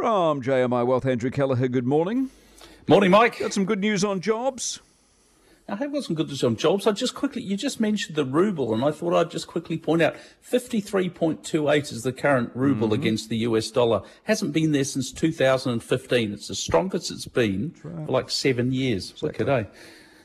From JMI Wealth, Andrew Kelleher, good morning. Morning, Mike. Got some good news on jobs. I have got some good news on jobs. I just quickly, you just mentioned the ruble, and I thought I'd just quickly point out 53.28 is the current ruble mm-hmm. against the US dollar. Hasn't been there since 2015. It's the strongest it's been right. for like seven years. Exactly. Look at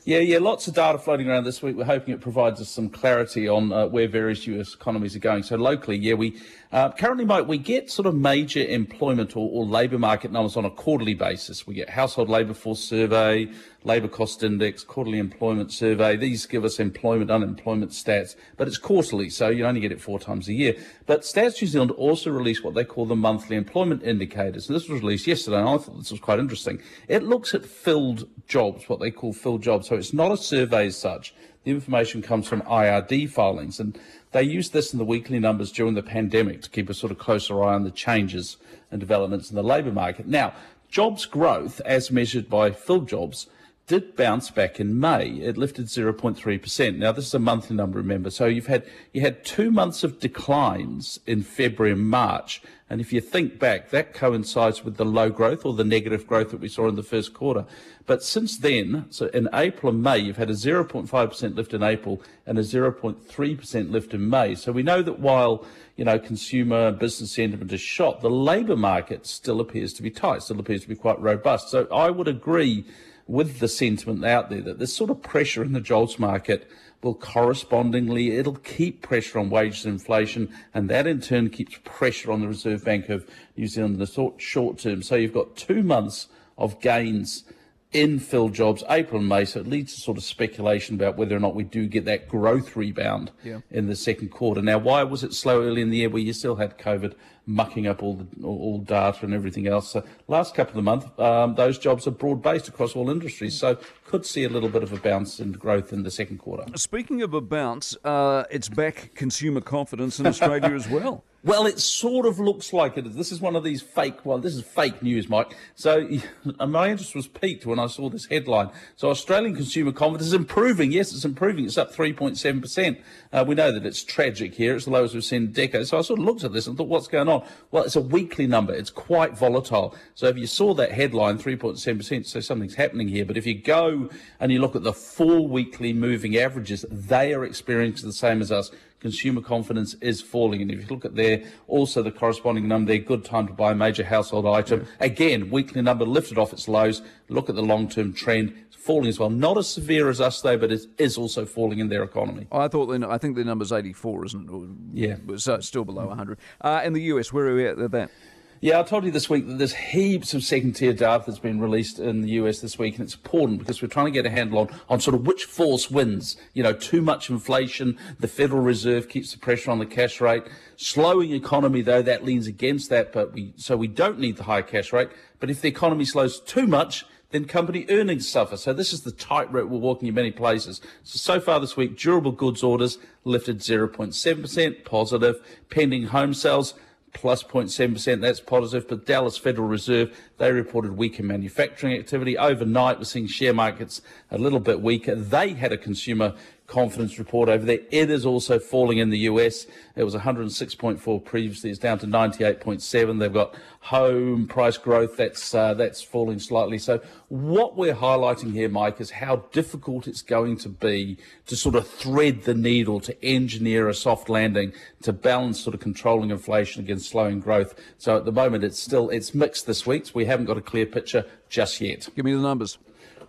yeah, yeah, lots of data floating around this week. We're hoping it provides us some clarity on uh, where various US economies are going. So locally, yeah, we uh, currently, Mike, we get sort of major employment or, or labour market numbers on a quarterly basis. We get household labour force survey, labour cost index, quarterly employment survey. These give us employment, unemployment stats, but it's quarterly, so you only get it four times a year. But Stats New Zealand also released what they call the monthly employment indicators. And this was released yesterday, and I thought this was quite interesting. It looks at filled jobs, what they call filled jobs. So it's not a survey as such. The information comes from IRD filings, and they used this in the weekly numbers during the pandemic to keep a sort of closer eye on the changes and developments in the labour market. Now, jobs growth, as measured by filled jobs, did bounce back in May. It lifted 0.3%. Now this is a monthly number, remember. So you've had you had two months of declines in February and March. And if you think back, that coincides with the low growth or the negative growth that we saw in the first quarter. But since then, so in April and May, you've had a 0.5% lift in April and a 0.3% lift in May. So we know that while you know consumer and business sentiment is shot, the labour market still appears to be tight, still appears to be quite robust. So I would agree with the sentiment out there that this sort of pressure in the jobs market will correspondingly, it'll keep pressure on wages and inflation, and that in turn keeps pressure on the Reserve Bank of New Zealand in the short term. So you've got two months of gains infill jobs April and May, so it leads to sort of speculation about whether or not we do get that growth rebound yeah. in the second quarter. Now, why was it slow early in the year where you still had COVID mucking up all the all data and everything else? So last couple of months, um, those jobs are broad based across all industries, so could see a little bit of a bounce in growth in the second quarter. Speaking of a bounce, uh, it's back consumer confidence in Australia as well. Well, it sort of looks like it. This is one of these fake. Well, this is fake news, Mike. So my interest was piqued when I saw this headline. So Australian consumer confidence is improving. Yes, it's improving. It's up 3.7 percent. Uh, we know that it's tragic here. It's the lowest we've seen in decades. So I sort of looked at this and thought, what's going on? Well, it's a weekly number. It's quite volatile. So if you saw that headline, 3.7 percent, so something's happening here. But if you go and you look at the four weekly moving averages, they are experiencing the same as us consumer confidence is falling. And if you look at there, also the corresponding number there, good time to buy a major household item. Again, weekly number lifted off its lows. Look at the long term trend. It's falling as well. Not as severe as us, though, but it is also falling in their economy. I thought, I think the number's 84, isn't it? Yeah. So it's still below 100. Uh, in the US, where are we at that? Yeah, I told you this week that there's heaps of second tier data that's been released in the US this week, and it's important because we're trying to get a handle on, on sort of which force wins. You know, too much inflation, the Federal Reserve keeps the pressure on the cash rate. Slowing economy, though, that leans against that, but we so we don't need the high cash rate. But if the economy slows too much, then company earnings suffer. So this is the tightrope we're walking in many places. So, so far this week, durable goods orders lifted 0.7% positive, pending home sales plus 0.7%. That's positive. But Dallas Federal Reserve, they reported weaker manufacturing activity. Overnight, we're seeing share markets a little bit weaker. They had a consumer confidence report over there. It is also falling in the US. It was 106.4 previously. It's down to 98.7. They've got home price growth. That's uh, that's falling slightly. So what we're highlighting here, Mike, is how difficult it's going to be to sort of thread the needle to engineer a soft landing to balance sort of controlling inflation against slowing growth. So at the moment, it's still it's mixed this week. So we haven't got a clear picture just yet. Give me the numbers.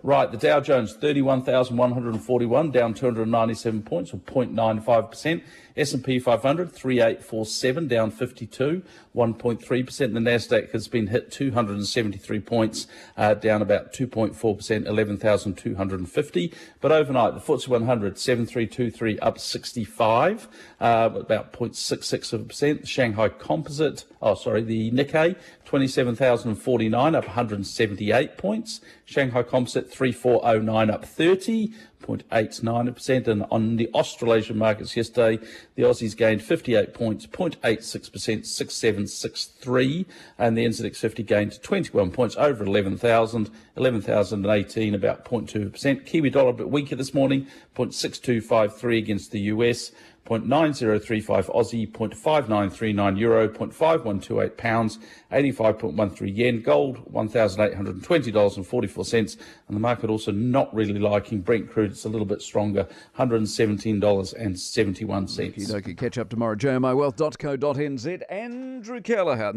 Right, the Dow Jones 31,141 down 297 points or 0.95%. S&P 500 3847 down 52, 1.3%. The Nasdaq has been hit 273 points, uh, down about 2.4%, 11,250. But overnight, the FTSE 100 7323 up 65, uh, about 0.66 of a percent. Shanghai Composite, oh sorry, the Nikkei 27,049 up 178 points. Shanghai Composite 3409 up 30. 0.89%. And on the Australasian markets yesterday, the Aussies gained 58 points, 0.86%, 6763. And the NZX 50 gained 21 points, over 11,000, 11,018, about 0.2%. Kiwi dollar a bit weaker this morning, 0.6253 against the US. 0.9035 Aussie, 0.5939 Euro, 0.5128 pounds, 85.13 yen, gold $1,820.44, and the market also not really liking Brent crude. It's a little bit stronger, $117.71. Okie dokie. Catch up tomorrow. jmiwealth.co.nz. Andrew Kelleher.